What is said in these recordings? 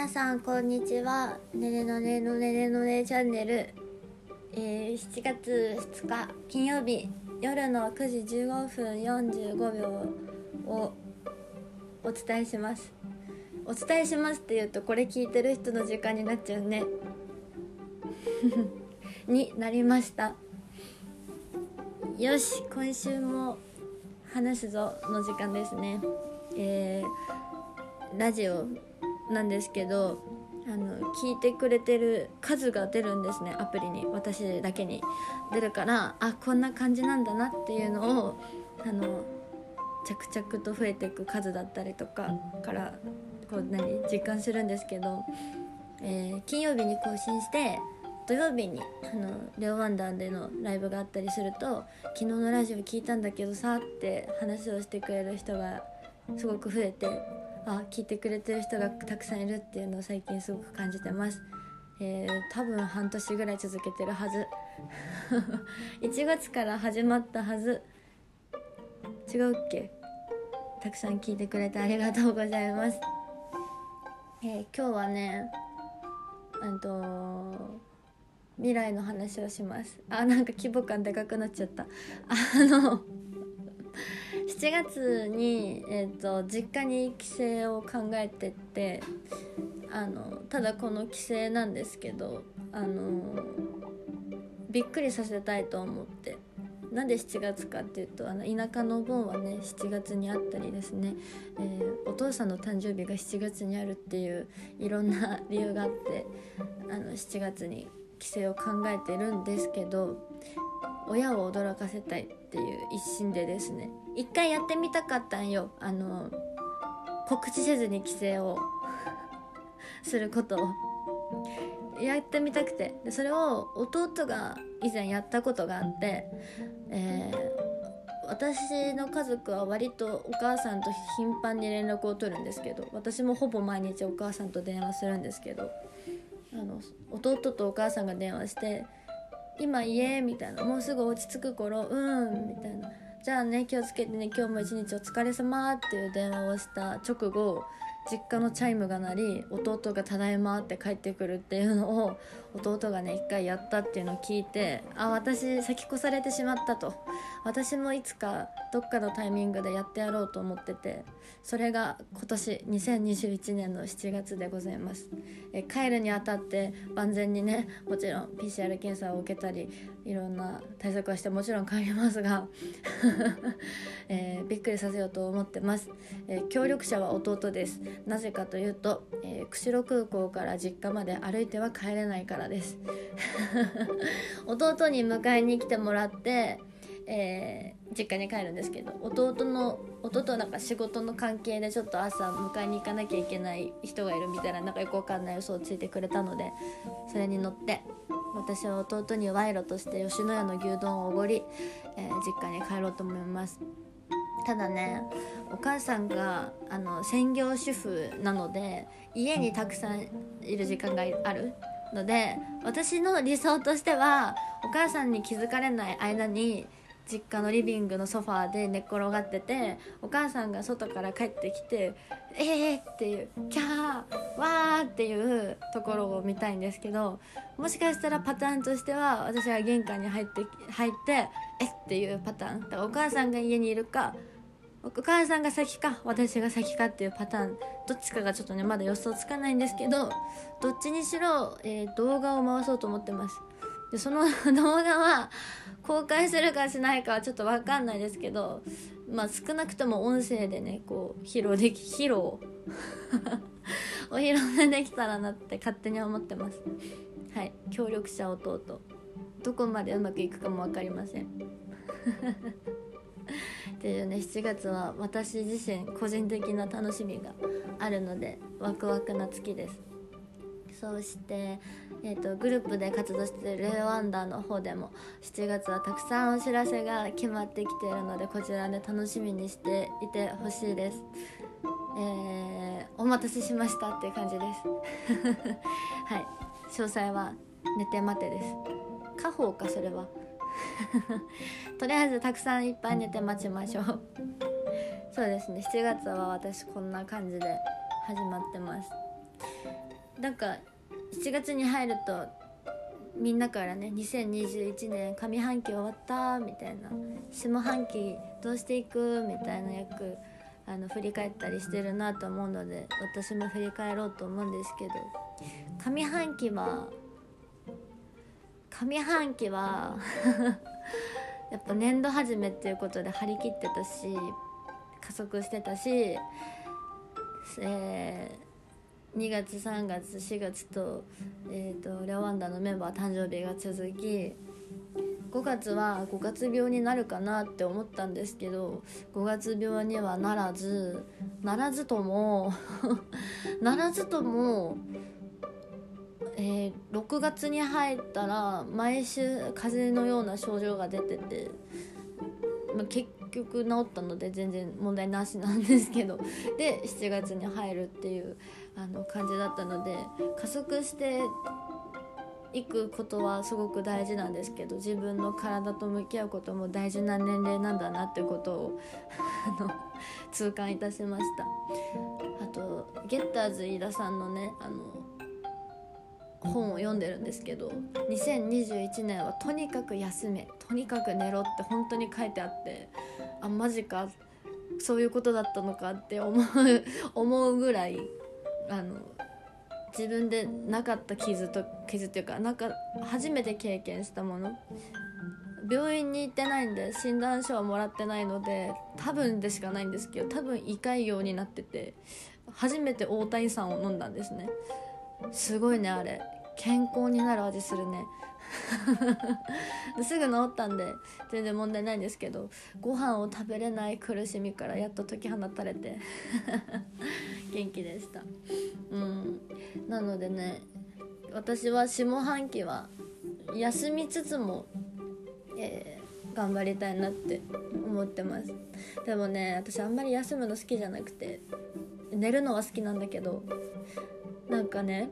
皆さんこんにちは。ねねのねのねねのねチャンネル、えー、7月2日金曜日夜の9時15分45秒をお伝えします。お伝えしますって言うとこれ聞いてる人の時間になっちゃうね。になりました。よし今週も話すぞの時間ですね。えー、ラジオなんですけどあの聞いてくれてる数が出るんですねアプリに私だけに。出るからあこんな感じなんだなっていうのをあの着々と増えていく数だったりとかからこう何実感するんですけど、えー、金曜日に更新して土曜日にあのレオワンダーでのライブがあったりすると「昨日のラジオ聞いたんだけどさ」って話をしてくれる人がすごく増えてあ聞いてくれてる人がたくさんいるっていうのを最近すごく感じてます。えー、多分半年ぐらい続けてるはず。1月から始まったはず。違うっけ？たくさん聞いてくれてありがとうございます、えー、今日はねあと未来の話をします。あなんか規模感でかくなっちゃった。あの7月に、えーと、実家に帰省を考えてってあのただこの帰省なんですけどあのびっくりさせたいと思って。なんで7月かっていうとあの田舎のお盆はね7月にあったりですね、えー、お父さんの誕生日が7月にあるっていういろんな 理由があってあの7月に帰省を考えてるんですけど親を驚かせたい。っていう一心でですね。一回やってみたかったんよ。あの告知せずに帰省を。することを。やってみたくて。でそれを弟が以前やったことがあって、えー、私の家族は割とお母さんと頻繁に連絡を取るんですけど。私もほぼ毎日お母さんと電話するんですけど。あの弟とお母さんが電話して今家みたいなもうすぐ落ち着く頃うんみたいな。じゃあね気をつけてね今日も一日お疲れ様っていう電話をした直後実家のチャイムが鳴り弟が「ただいま」って帰ってくるっていうのを弟がね一回やったっていうのを聞いてあ私先越されてしまったと。私もいつかどっかのタイミングでやってやろうと思っててそれが今年2021年の7月でございます。え帰るにあたって万全にねもちろん PCR 検査を受けたりいろんな対策はしてもちろん帰りますが、えー、びっくりさせようと思ってます、え、協力者は弟です。なぜかというと、えー、釧路空港から実家まで歩いては帰れないからです。弟に迎えに来てもらってえー、実家に帰るんですけど弟の弟はなんか仕事の関係でちょっと朝迎えに行かなきゃいけない人がいるみたいななんかよくわかんない嘘をついてくれたのでそれに乗って私は弟に賄賂として吉野家の牛丼をおごり、えー、実家に帰ろうと思います。ただねお母さんがあの専業主婦なので家にたくさんいる時間がある。ので私の理想としてはお母さんに気づかれない間に実家のリビングのソファーで寝っ転がっててお母さんが外から帰ってきて「えー!」っていう「キャーわー!」っていうところを見たいんですけどもしかしたらパターンとしては私は玄関に入って入って「えっ!」っていうパターンだからお母さんが家にいるかお母さんが先か私が先かっていうパターンどっちかがちょっとねまだ予想つかないんですけどどっちにしろ、えー、動画を回そうと思ってますでその 動画は公開するかしないかはちょっと分かんないですけどまあ少なくとも音声でねこう披露でき披露 お披露目できたらなって勝手に思ってます。はい。協力者弟。どこまでうまくいくかも分かりません。っていうね7月は私自身個人的な楽しみがあるのでワクワクな月です。そして、えーと、グループで活動してるレオワンダーの方でも7月はたくさんお知らせが決まってきているのでこちらで楽しみにしていてほしいです。えー、お待たせしましたっていう感じです。はい。詳細は寝て待てです。家宝かそれは。とりあえずたくさんいっぱい寝て待ちましょう。そうですね。7月は私こんな感じで始まってます。なんか7月に入るとみんなからね2021年上半期終わったみたいな。下半期どうしていくみたいな役あの振り返ったりしてるなと思うので私も振り返ろうと思うんですけど。上半期は上半期は やっぱ年度始めっていうことで張り切ってたし加速してたし、えー、2月3月4月と,、えーと、レワンダのメンバー誕生日が続き5月は5月病になるかなって思ったんですけど5月病にはならずならずとも ならずともえー、6月に入ったら毎週風邪のような症状が出てて、まあ、結局治ったので全然問題なしなんですけど で7月に入るっていうあの感じだったので加速していくことはすごく大事なんですけど自分の体と向き合うことも大事な年齢なんだなってことを あの痛感いたしました。あとゲッターズ飯田さんのねあの本を読んでるんですけど2021年はとにかく休めとにかく寝ろって本当に書いてあってあマジかそういうことだったのかって思う 思うぐらいあの自分でなかった傷と傷っていうかなんか初めて経験したもの。病院に行ってないんで診断書はもらってないので多分でしかないんですけど多分胃潰瘍になってて初めて大谷さんを飲んだんですね。すごいねあれ。健康になる味するね。すぐ治ったんで全然問題ないんですけどご飯を食べれない苦しみからやっと解き放たれて。元気でした。うん。なのでね私は下半期は休みつつも、えー、頑張りたいなって思ってます。でもね私あんまり休むの好きじゃなくて寝るのは好きなんだけどなんかね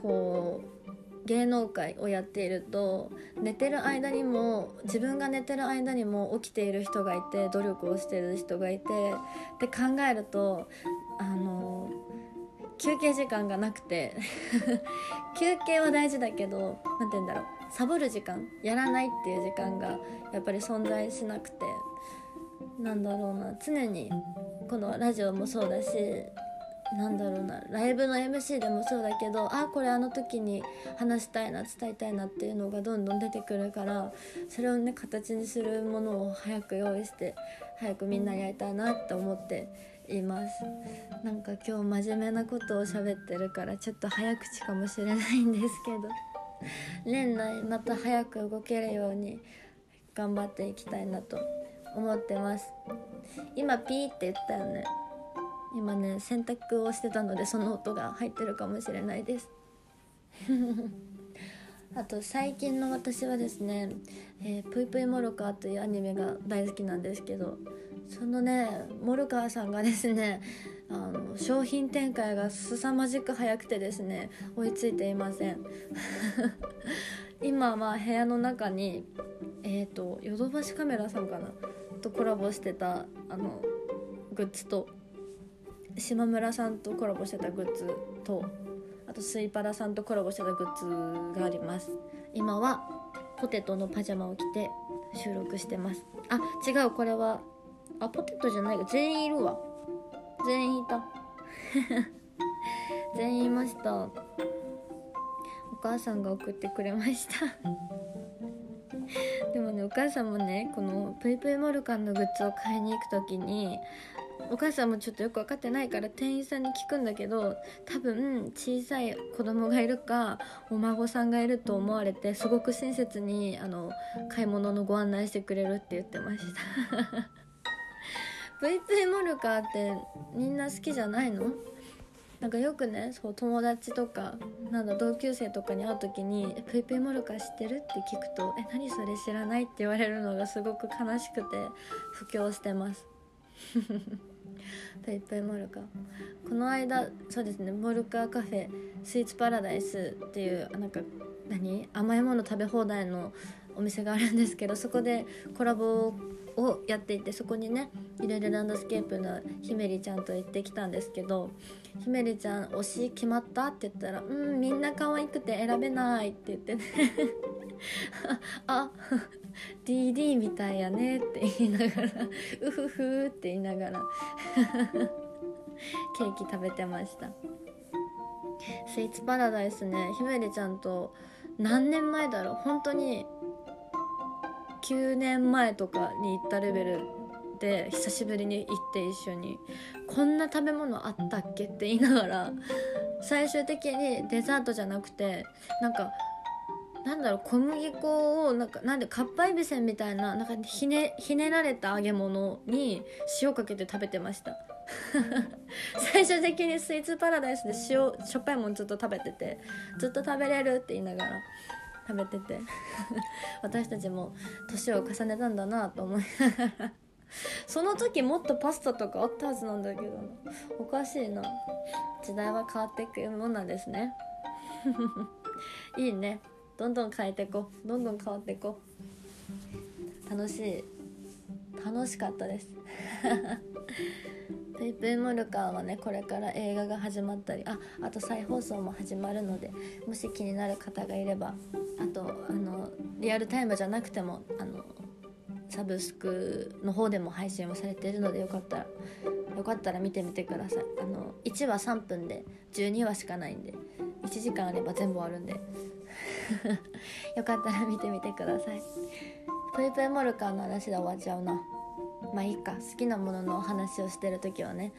こう芸能界をやっていると寝てる間にも自分が寝てる間にも起きている人がいて努力をしてる人がいてって考えるとあの休憩時間がなくて 休憩は大事だけど何て言うんだろうサボる時間やらないっていう時間がやっぱり存在しなくてなんだろうな常にこのラジオもそうだしなんだろうなライブの MC でもそうだけどあこれあの時に話したいな伝えたいなっていうのがどんどん出てくるからそれをね形にするものを早く用意して早くみんなやりたいなって思っています。なんか今日真面目なことを喋ってるからちょっと早口かもしれないんですけど年内また早く動けるように頑張っていきたいなと思ってます。今ピーって言ったよね。今ね洗濯をしてたのでその音が入ってるかもしれないです。あと最近の私はですね「えー、ぷいぷいモルカー」というアニメが大好きなんですけどそのねモルカーさんがですねあの商品展開が凄まじく早くてですね追いついていません。今は部屋の中にえっ、ー、とヨドバシカメラさんかな？とコラボしてたあのグッズと島村さんとコラボしてたグッズとあとスイパラさんとコラボしてたグッズがあります。今はポテトのパジャマを着て収録してます。あ違うこれはあポテトじゃない全員いるわ全員いた。全員いました。お母さんが送ってくれました。でもねお母さんもねこのぷいぷいモルカンのグッズを買いに行く時にお母さんもちょっとよく分かってないから店員さんに聞くんだけど多分小さい子供がいるかお孫さんがいると思われてすごく親切にあの買い物のご案内してくれるって言ってました VP モルカーってみんな好きじゃないの？なんかよくねそう友達とかなんだ同級生とかに会う時に「ぷいぷいモルカ知ってる?」って聞くと「え何それ知らない?」って言われるのがすごく悲しくて布教してますPUI PUI モルカー。この間そうですねモルカーカフェスイーツパラダイスっていうなんか何？甘いもの食べ放題のお店があるんですけどそこでコラボをやっていてそこにねいろいろランドスケープのひめりちゃんと行ってきたんですけどひめりちゃん推し決まった？って言ったら「うんみんな可愛くて選べない」って言ってね。あ DD みたいやねって言いながら うふふって言いながら ケーキ食べてました。スイーツパラダイスねひめりちゃんと何年前だろう。本当に9年前とかに行ったレベルで久しぶりに行って一緒にこんな食べ物あったっけって言いながら最終的にデザートじゃなくてなんかなんだろう小麦粉をなんかなんでかっぱえびせんみたいななんかひねひねられた揚げ物に塩かけて食べてました。最終的にスイーツパラダイスで塩しょっぱいもんずっと食べててずっと食べれるって言いながら食べてて。私たちも年を重ねたんだなと思いながら。その時もっとパスタとかあったはずなんだけどおかしいな。時代は変わっていくもんなんですね。いいね。どんどん変えていこう。どんどん変わっていこう。楽しい。楽しかったです。ペイペイモルカーはねこれから映画が始まったりああと再放送も始まるのでもし気になる方がいればあとあのリアルタイムじゃなくてもあのサブスクの方でも配信をされているのでよかったらよかったら見てみてください。あの1話3分で12話しかないんで1時間あれば全部終わるんで よかったら見てみてください。プイプイモルカーの話で終わっちゃうな。まあいいか。好きなもののお話をしてる時はね。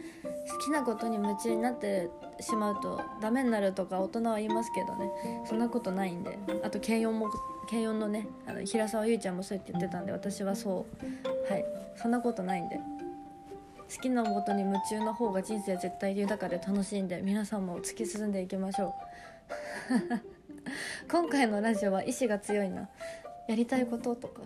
好きなことに夢中になってしまうとダメになるとか大人は言いますけどね。そんなことないんで。あと軽音も軽音のねあの平沢優ちゃんもそうやって言ってたんで私はそう。はい。そんなことないんで。好きなことに夢中な方が人生絶対豊かで楽しいんで皆さんも突き進んでいきましょう。今回のラジオは意志が強いな。やりたいこととか。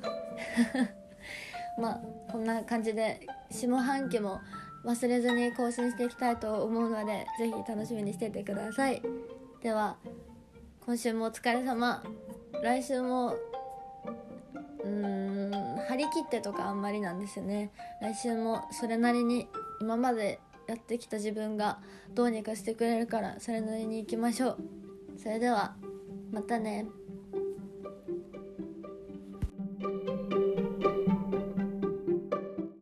まあこんな感じで下半期も忘れずに更新していきたいと思うので是非楽しみにしててください。では今週もお疲れ様。来週もうーん張り切ってとかあんまりなんですよね。来週もそれなりに今までやってきた自分がどうにかしてくれるからそれなりに行きましょう。それではまたね。